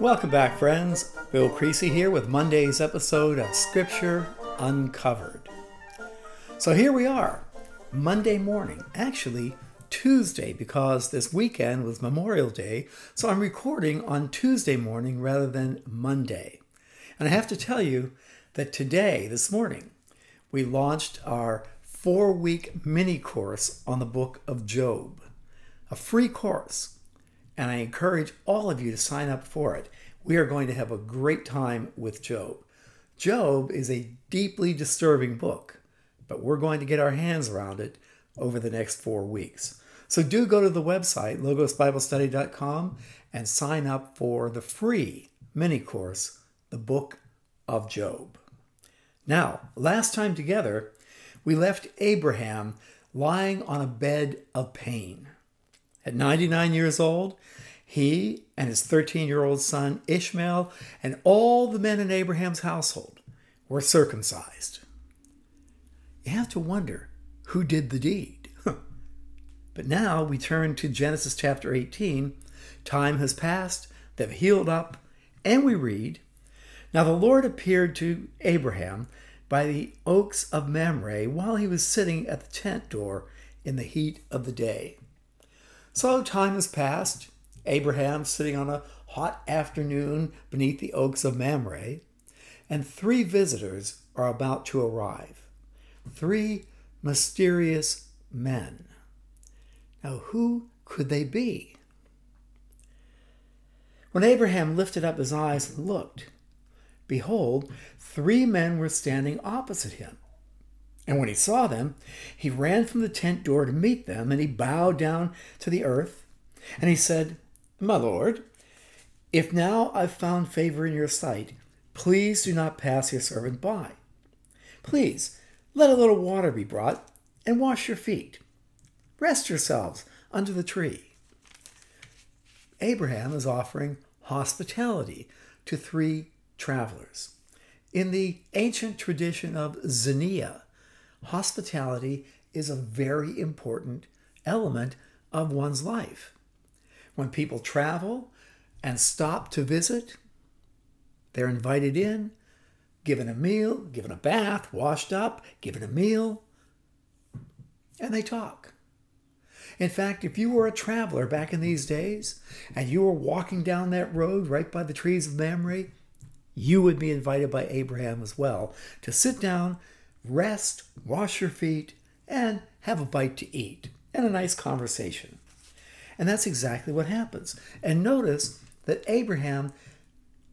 Welcome back, friends. Bill Creasy here with Monday's episode of Scripture Uncovered. So here we are, Monday morning, actually Tuesday, because this weekend was Memorial Day, so I'm recording on Tuesday morning rather than Monday. And I have to tell you that today, this morning, we launched our four week mini course on the book of Job, a free course and I encourage all of you to sign up for it. We are going to have a great time with Job. Job is a deeply disturbing book, but we're going to get our hands around it over the next four weeks. So do go to the website, logosbiblestudy.com, and sign up for the free mini course, The Book of Job. Now, last time together, we left Abraham lying on a bed of pain. At 99 years old, he and his 13 year old son Ishmael and all the men in Abraham's household were circumcised. You have to wonder who did the deed. but now we turn to Genesis chapter 18. Time has passed, they've healed up, and we read Now the Lord appeared to Abraham by the oaks of Mamre while he was sitting at the tent door in the heat of the day. So time has passed. Abraham sitting on a hot afternoon beneath the oaks of Mamre, and three visitors are about to arrive. Three mysterious men. Now, who could they be? When Abraham lifted up his eyes and looked, behold, three men were standing opposite him. And when he saw them, he ran from the tent door to meet them, and he bowed down to the earth. And he said, My Lord, if now I've found favor in your sight, please do not pass your servant by. Please let a little water be brought and wash your feet. Rest yourselves under the tree. Abraham is offering hospitality to three travelers. In the ancient tradition of Xenia, hospitality is a very important element of one's life. When people travel and stop to visit, they're invited in, given a meal, given a bath, washed up, given a meal, and they talk. In fact, if you were a traveler back in these days and you were walking down that road right by the trees of Mamre, you would be invited by Abraham as well to sit down rest, wash your feet, and have a bite to eat and a nice conversation. And that's exactly what happens. And notice that Abraham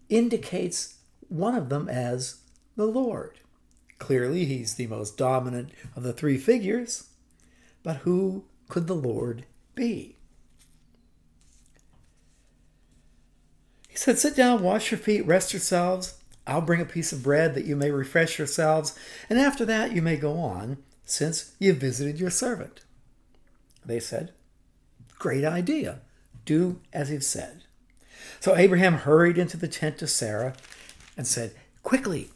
indicates one of them as the Lord. Clearly, he's the most dominant of the three figures, but who could the Lord be? He said, Sit down, wash your feet, rest yourselves. I'll bring a piece of bread that you may refresh yourselves, and after that you may go on, since you've visited your servant. They said, Great idea. Do as you've said. So Abraham hurried into the tent to Sarah and said, Quickly,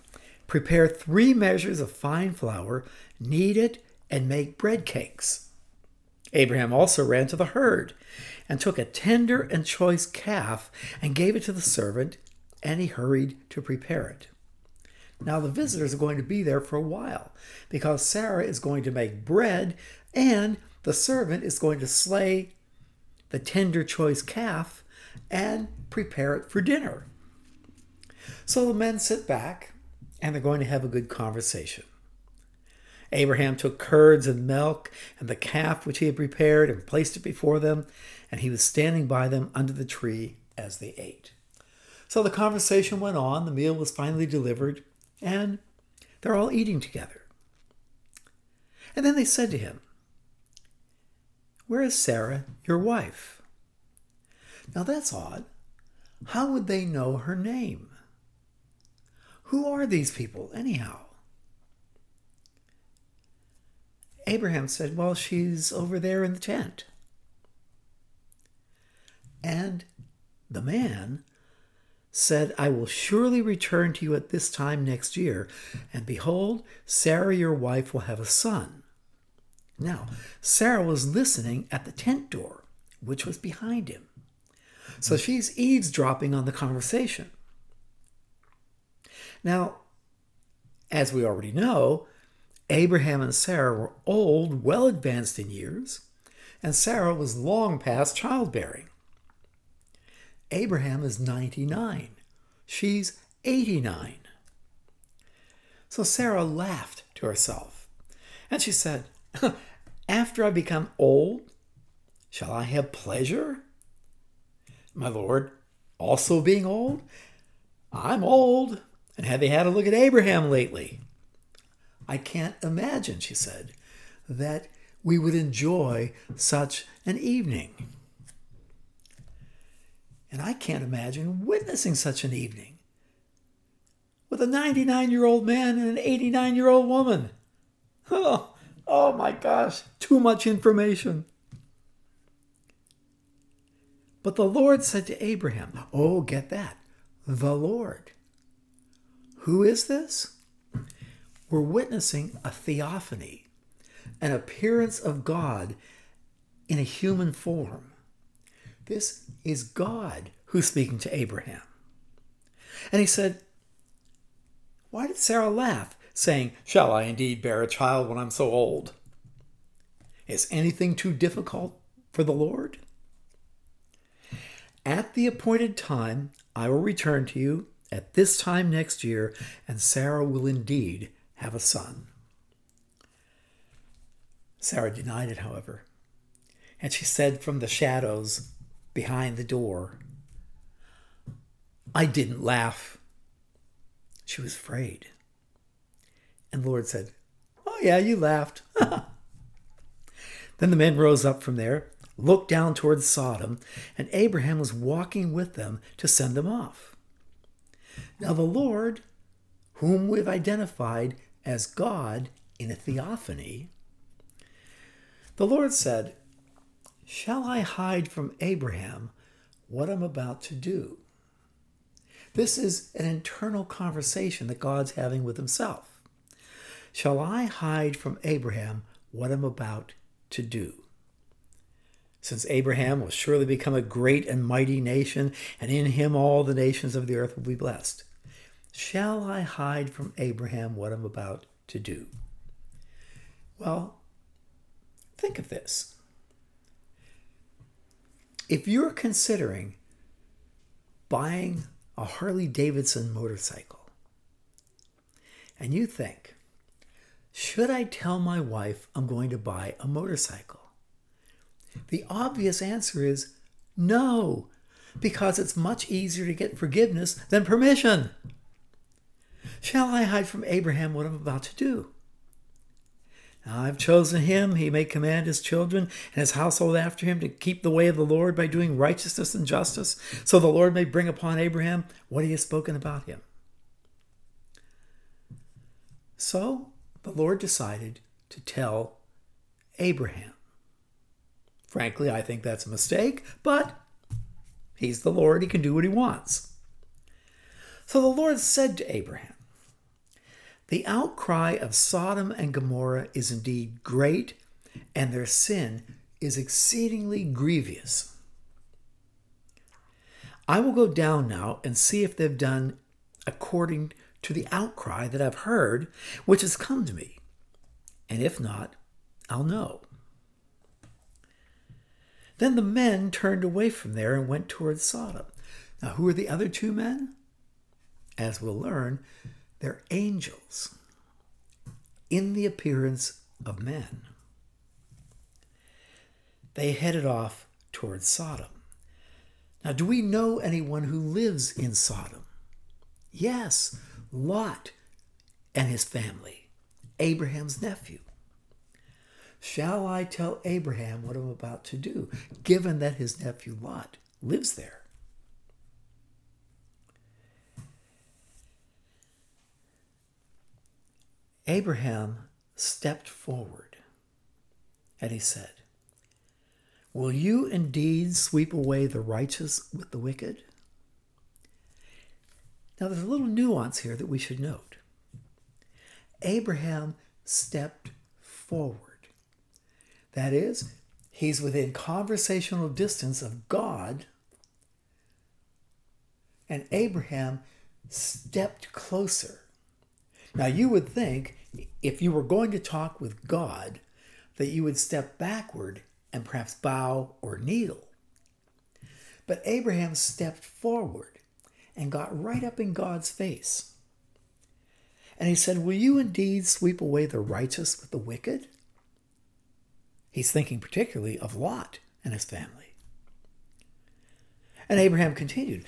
prepare three measures of fine flour, knead it, and make bread cakes. Abraham also ran to the herd and took a tender and choice calf and gave it to the servant and he hurried to prepare it. Now, the visitors are going to be there for a while because Sarah is going to make bread and the servant is going to slay the tender choice calf and prepare it for dinner. So the men sit back and they're going to have a good conversation. Abraham took curds and milk and the calf which he had prepared and placed it before them, and he was standing by them under the tree as they ate. So the conversation went on, the meal was finally delivered, and they're all eating together. And then they said to him, Where is Sarah, your wife? Now that's odd. How would they know her name? Who are these people, anyhow? Abraham said, Well, she's over there in the tent. And the man said, I will surely return to you at this time next year, and behold, Sarah your wife will have a son. Now, Sarah was listening at the tent door, which was behind him. So hmm. she's eavesdropping on the conversation. Now, as we already know, Abraham and Sarah were old, well advanced in years, and Sarah was long past childbearing. Abraham is 99. She's 89. So Sarah laughed to herself, and she said, After I become old, shall I have pleasure? My Lord, also being old? I'm old, and have they had a look at Abraham lately? I can't imagine, she said, that we would enjoy such an evening. And I can't imagine witnessing such an evening with a 99 year old man and an 89 year old woman. Oh, oh my gosh, too much information. But the Lord said to Abraham, Oh, get that, the Lord. Who is this? We're witnessing a theophany, an appearance of God in a human form. This is God who's speaking to Abraham. And he said, Why did Sarah laugh, saying, Shall I indeed bear a child when I'm so old? Is anything too difficult for the Lord? At the appointed time, I will return to you at this time next year, and Sarah will indeed have a son. Sarah denied it, however, and she said from the shadows, behind the door. I didn't laugh. She was afraid. And the Lord said, Oh, yeah, you laughed. then the men rose up from there, looked down towards Sodom, and Abraham was walking with them to send them off. Now, the Lord, whom we've identified as God in a theophany, the Lord said, Shall I hide from Abraham what I'm about to do? This is an internal conversation that God's having with himself. Shall I hide from Abraham what I'm about to do? Since Abraham will surely become a great and mighty nation, and in him all the nations of the earth will be blessed. Shall I hide from Abraham what I'm about to do? Well, think of this. If you're considering buying a Harley Davidson motorcycle and you think, should I tell my wife I'm going to buy a motorcycle? The obvious answer is no, because it's much easier to get forgiveness than permission. Shall I hide from Abraham what I'm about to do? I've chosen him. He may command his children and his household after him to keep the way of the Lord by doing righteousness and justice, so the Lord may bring upon Abraham what he has spoken about him. So the Lord decided to tell Abraham. Frankly, I think that's a mistake, but he's the Lord. He can do what he wants. So the Lord said to Abraham, the outcry of Sodom and Gomorrah is indeed great, and their sin is exceedingly grievous. I will go down now and see if they've done according to the outcry that I've heard, which has come to me. And if not, I'll know. Then the men turned away from there and went towards Sodom. Now, who are the other two men? As we'll learn, they're angels in the appearance of men. They headed off towards Sodom. Now, do we know anyone who lives in Sodom? Yes, Lot and his family, Abraham's nephew. Shall I tell Abraham what I'm about to do, given that his nephew Lot lives there? Abraham stepped forward and he said, Will you indeed sweep away the righteous with the wicked? Now, there's a little nuance here that we should note. Abraham stepped forward. That is, he's within conversational distance of God, and Abraham stepped closer. Now, you would think if you were going to talk with God, that you would step backward and perhaps bow or kneel. But Abraham stepped forward and got right up in God's face. And he said, Will you indeed sweep away the righteous with the wicked? He's thinking particularly of Lot and his family. And Abraham continued,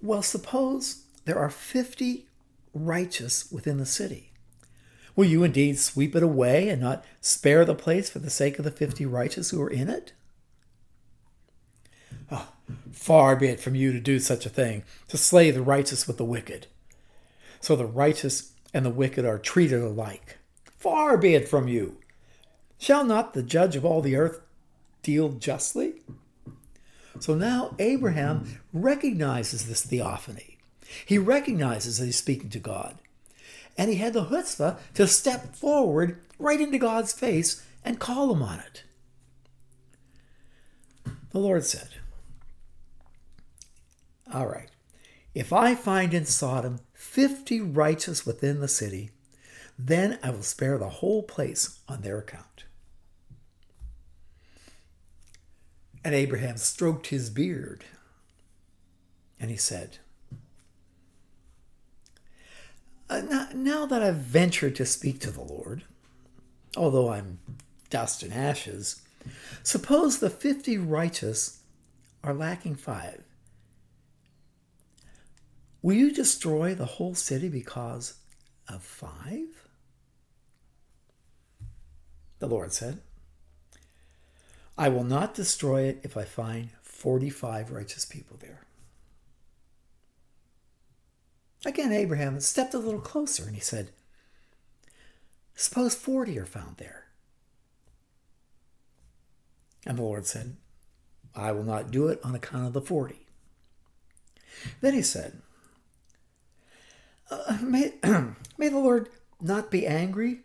Well, suppose there are 50 righteous within the city. Will you indeed sweep it away and not spare the place for the sake of the 50 righteous who are in it? Oh, far be it from you to do such a thing, to slay the righteous with the wicked. So the righteous and the wicked are treated alike. Far be it from you. Shall not the judge of all the earth deal justly? So now Abraham recognizes this theophany. He recognizes that he's speaking to God. And he had the chutzpah to step forward right into God's face and call him on it. The Lord said, All right, if I find in Sodom 50 righteous within the city, then I will spare the whole place on their account. And Abraham stroked his beard, and he said, uh, Uh, now, now that I've ventured to speak to the Lord, although I'm dust and ashes, suppose the fifty righteous are lacking five. Will you destroy the whole city because of five? The Lord said, I will not destroy it if I find 45 righteous people there. Again, Abraham stepped a little closer and he said, Suppose 40 are found there. And the Lord said, I will not do it on account of the 40. Then he said, uh, may, may the Lord not be angry,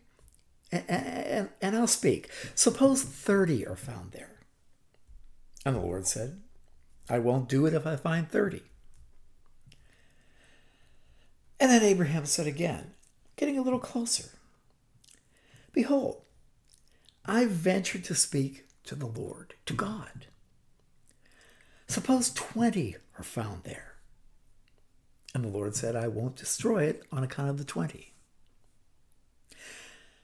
and, and, and I'll speak. Suppose 30 are found there. And the Lord said, I won't do it if I find 30. And then Abraham said again, getting a little closer Behold, I ventured to speak to the Lord, to God. Suppose 20 are found there. And the Lord said, I won't destroy it on account of the 20.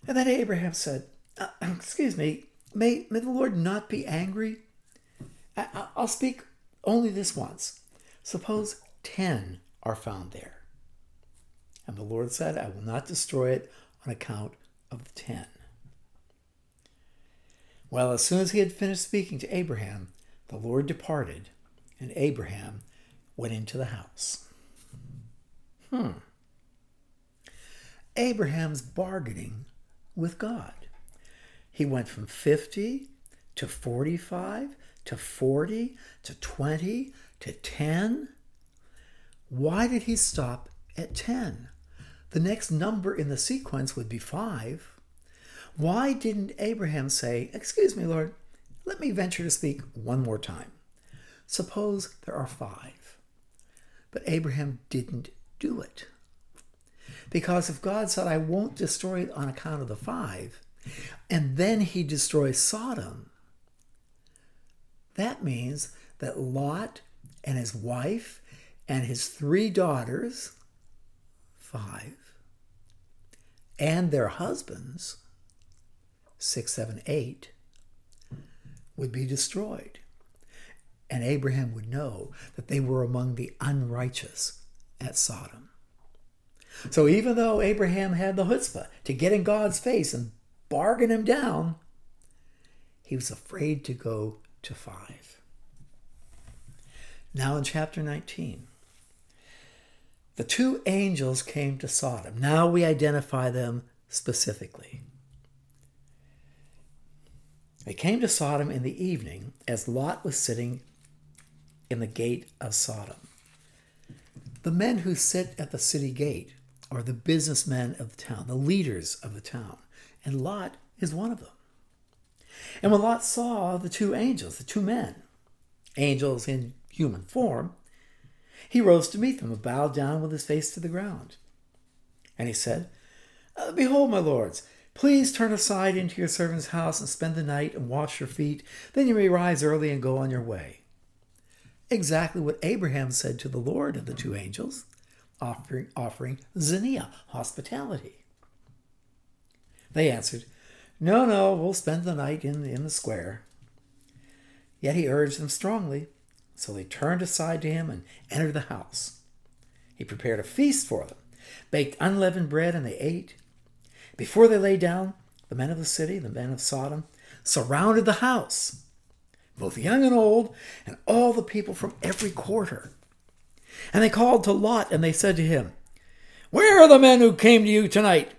And then Abraham said, uh, Excuse me, may, may the Lord not be angry? I, I'll speak only this once. Suppose 10 are found there. And the Lord said, I will not destroy it on account of the ten. Well, as soon as he had finished speaking to Abraham, the Lord departed, and Abraham went into the house. Hmm. Abraham's bargaining with God. He went from 50 to 45 to 40 to 20 to 10. Why did he stop at 10? The next number in the sequence would be five. Why didn't Abraham say, Excuse me, Lord, let me venture to speak one more time? Suppose there are five. But Abraham didn't do it. Because if God said, I won't destroy it on account of the five, and then he destroys Sodom, that means that Lot and his wife and his three daughters, five, and their husbands, six, seven, eight, would be destroyed. And Abraham would know that they were among the unrighteous at Sodom. So even though Abraham had the chutzpah to get in God's face and bargain him down, he was afraid to go to five. Now in chapter 19, the two angels came to Sodom. Now we identify them specifically. They came to Sodom in the evening as Lot was sitting in the gate of Sodom. The men who sit at the city gate are the businessmen of the town, the leaders of the town, and Lot is one of them. And when Lot saw the two angels, the two men, angels in human form, he rose to meet them and bowed down with his face to the ground. And he said, uh, Behold, my lords, please turn aside into your servant's house and spend the night and wash your feet. Then you may rise early and go on your way. Exactly what Abraham said to the Lord and the two angels, offering, offering Xenia hospitality. They answered, No, no, we'll spend the night in, in the square. Yet he urged them strongly, so they turned aside to him and entered the house. He prepared a feast for them, baked unleavened bread, and they ate. Before they lay down, the men of the city, the men of Sodom, surrounded the house, both young and old, and all the people from every quarter. And they called to Lot, and they said to him, Where are the men who came to you tonight?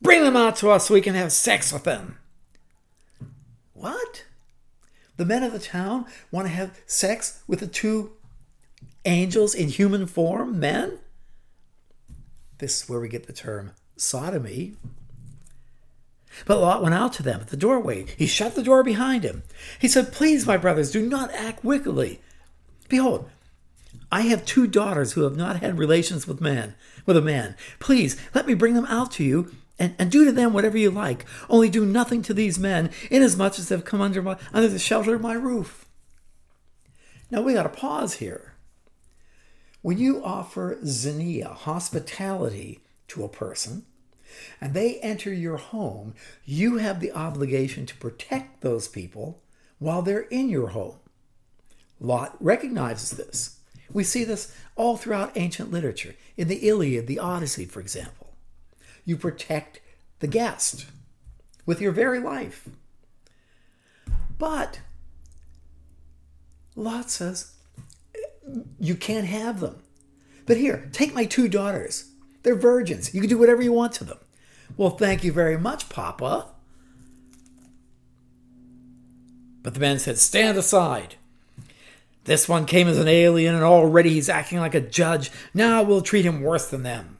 Bring them out to us so we can have sex with them. What? The men of the town want to have sex with the two angels in human form, men? This is where we get the term sodomy. But Lot went out to them at the doorway. He shut the door behind him. He said, Please, my brothers, do not act wickedly. Behold, I have two daughters who have not had relations with man, with a man. Please let me bring them out to you, and, and do to them whatever you like. Only do nothing to these men, inasmuch as they've come under my under the shelter of my roof. Now we gotta pause here. When you offer xenia, hospitality to a person, and they enter your home, you have the obligation to protect those people while they're in your home. Lot recognizes this. We see this all throughout ancient literature, in the Iliad, the Odyssey, for example. You protect the guest with your very life. But Lot says, You can't have them. But here, take my two daughters. They're virgins. You can do whatever you want to them. Well, thank you very much, Papa. But the man said, Stand aside. This one came as an alien, and already he's acting like a judge. Now we'll treat him worse than them.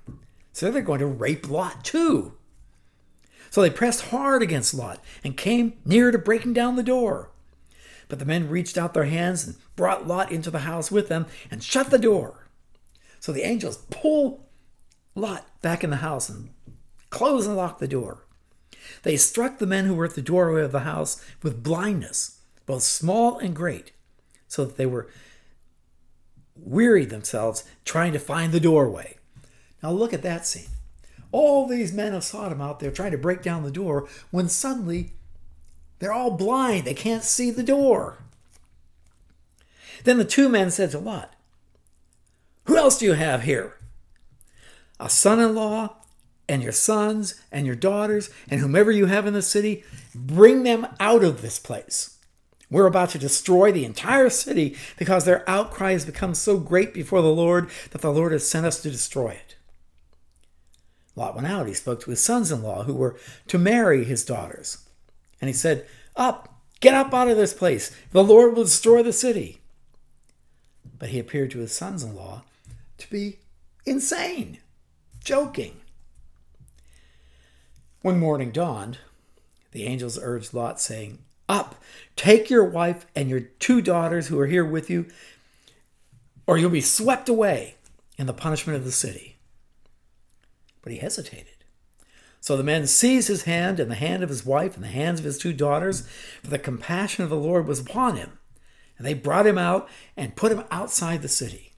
So they're going to rape Lot too. So they pressed hard against Lot and came near to breaking down the door. But the men reached out their hands and brought Lot into the house with them and shut the door. So the angels pull Lot back in the house and close and lock the door. They struck the men who were at the doorway of the house with blindness, both small and great, so that they were wearied themselves trying to find the doorway. Now look at that scene. All these men of Sodom out there trying to break down the door when suddenly they're all blind. They can't see the door. Then the two men said to Lot, Who else do you have here? A son in law and your sons and your daughters and whomever you have in the city, bring them out of this place. We're about to destroy the entire city because their outcry has become so great before the Lord that the Lord has sent us to destroy it. Lot went out. He spoke to his sons in law who were to marry his daughters. And he said, Up, get up out of this place. The Lord will destroy the city. But he appeared to his sons in law to be insane, joking. When morning dawned, the angels urged Lot, saying, Up, take your wife and your two daughters who are here with you, or you'll be swept away in the punishment of the city. But he hesitated. So the men seized his hand and the hand of his wife and the hands of his two daughters, for the compassion of the Lord was upon him. And they brought him out and put him outside the city.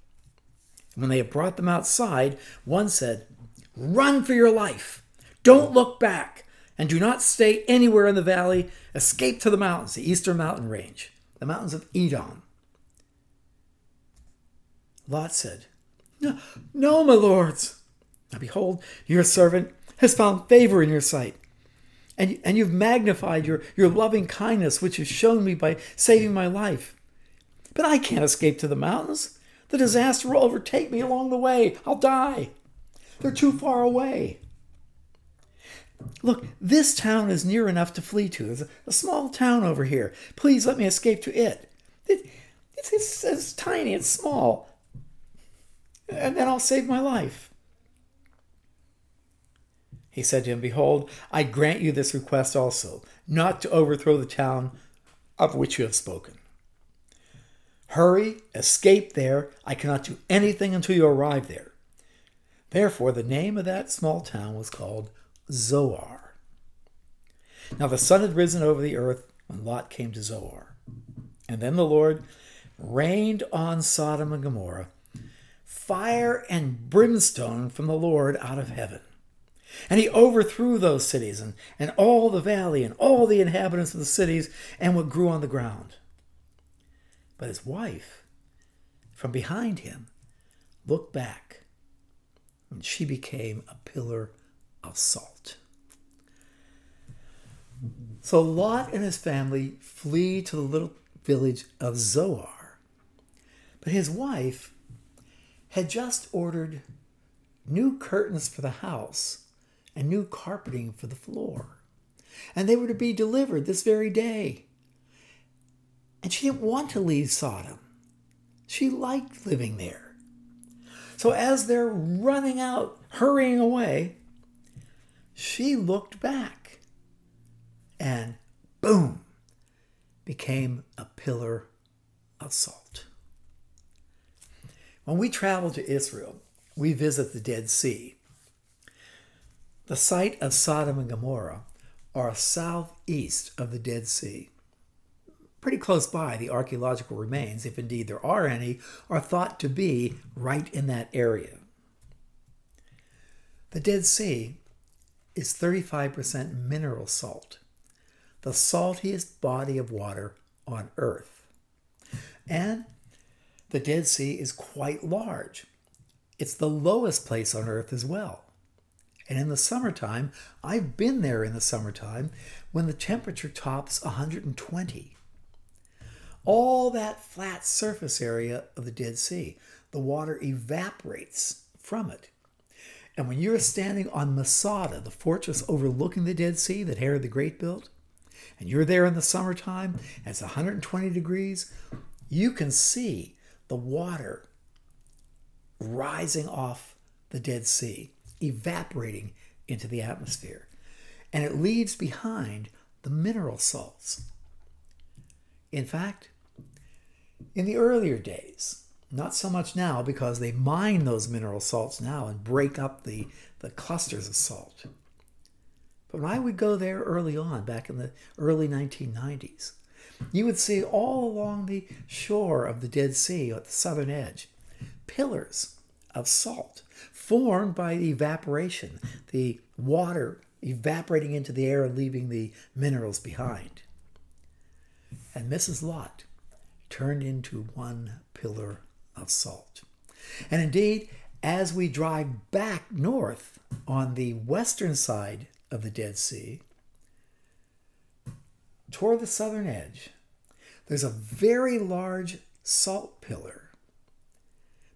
And when they had brought them outside, one said, Run for your life! Don't look back and do not stay anywhere in the valley. Escape to the mountains, the eastern mountain range, the mountains of Edom. Lot said, No, no my lords. Now behold, your servant has found favor in your sight. And, and you've magnified your, your loving kindness, which you've shown me by saving my life. But I can't escape to the mountains. The disaster will overtake me along the way. I'll die. They're too far away. Look, this town is near enough to flee to. There's a, small town over here. Please let me escape to it. it it's, it's, it's tiny, it's small. And then I'll save my life. He said to him, Behold, I grant you this request also, not to overthrow the town of which you have spoken. Hurry, escape there. I cannot do anything until you arrive there. Therefore, the name of that small town was called Zoar. Now the sun had risen over the earth when Lot came to Zoar. And then the Lord rained on Sodom and Gomorrah fire and brimstone from the Lord out of heaven. And he overthrew those cities and, and all the valley and all the inhabitants of the cities and what grew on the ground. But his wife, from behind him, looked back, and she became a pillar of salt. So Lot and his family flee to the little village of Zoar. But his wife had just ordered new curtains for the house and new carpeting for the floor. And they were to be delivered this very day. And she didn't want to leave Sodom. She liked living there. So as they're running out, hurrying away, she looked back and boom, became a pillar of salt. When we travel to Israel, we visit the Dead Sea. The site of Sodom and Gomorrah are southeast of the Dead Sea. Pretty close by, the archaeological remains, if indeed there are any, are thought to be right in that area. The Dead Sea is 35% mineral salt, the saltiest body of water on Earth. And the Dead Sea is quite large. It's the lowest place on Earth as well. And in the summertime, I've been there in the summertime when the temperature tops 120. All that flat surface area of the Dead Sea, the water evaporates from it. And when you're standing on Masada, the fortress overlooking the Dead Sea that Herod the Great built, and you're there in the summertime, and it's 120 degrees, you can see the water rising off the Dead Sea, evaporating into the atmosphere. And it leaves behind the mineral salts. In fact, in the earlier days, not so much now because they mine those mineral salts now and break up the, the clusters of salt. But when I would go there early on, back in the early 1990s, you would see all along the shore of the Dead Sea at the southern edge pillars of salt formed by evaporation, the water evaporating into the air and leaving the minerals behind. And Mrs. Lot turned into one pillar of salt. And indeed, as we drive back north on the western side of the Dead Sea, toward the southern edge, there's a very large salt pillar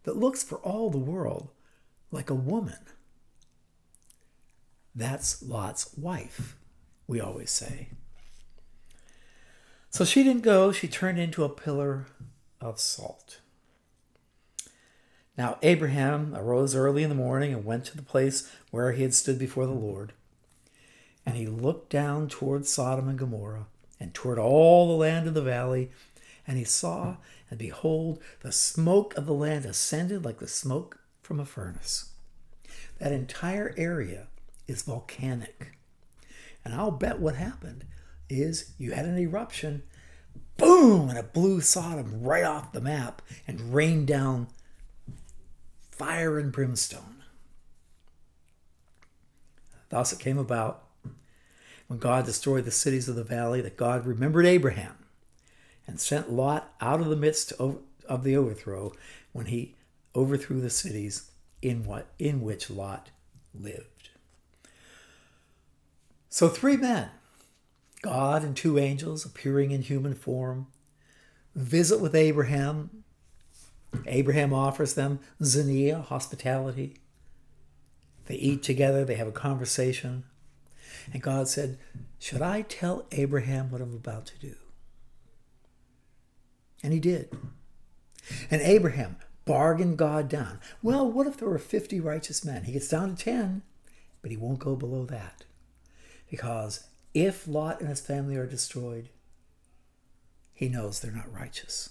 that looks for all the world like a woman. That's Lot's wife, we always say. So she didn't go, she turned into a pillar of salt. Now Abraham arose early in the morning and went to the place where he had stood before the Lord. And he looked down toward Sodom and Gomorrah and toward all the land of the valley. And he saw, and behold, the smoke of the land ascended like the smoke from a furnace. That entire area is volcanic. And I'll bet what happened is you had an eruption, boom, and it blew Sodom right off the map and rained down fire and brimstone. Thus it came about when God destroyed the cities of the valley, that God remembered Abraham and sent Lot out of the midst of the overthrow when he overthrew the cities in what in which Lot lived. So three men, God and two angels appearing in human form, visit with Abraham. Abraham offers them xenia, hospitality. They eat together, they have a conversation. And God said, Should I tell Abraham what I'm about to do? And he did. And Abraham bargained God down. Well, what if there were 50 righteous men? He gets down to 10, but he won't go below that. Because if Lot and his family are destroyed, he knows they're not righteous.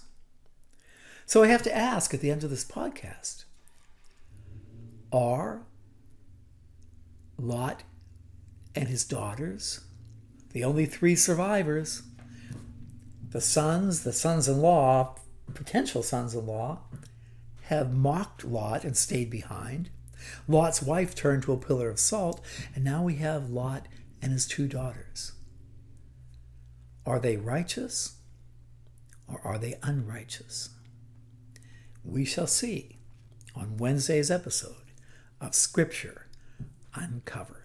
So I have to ask at the end of this podcast are Lot and his daughters the only three survivors? The sons, the sons in law, potential sons in law, have mocked Lot and stayed behind. Lot's wife turned to a pillar of salt, and now we have Lot and his two daughters. Are they righteous or are they unrighteous? We shall see on Wednesday's episode of Scripture Uncovered.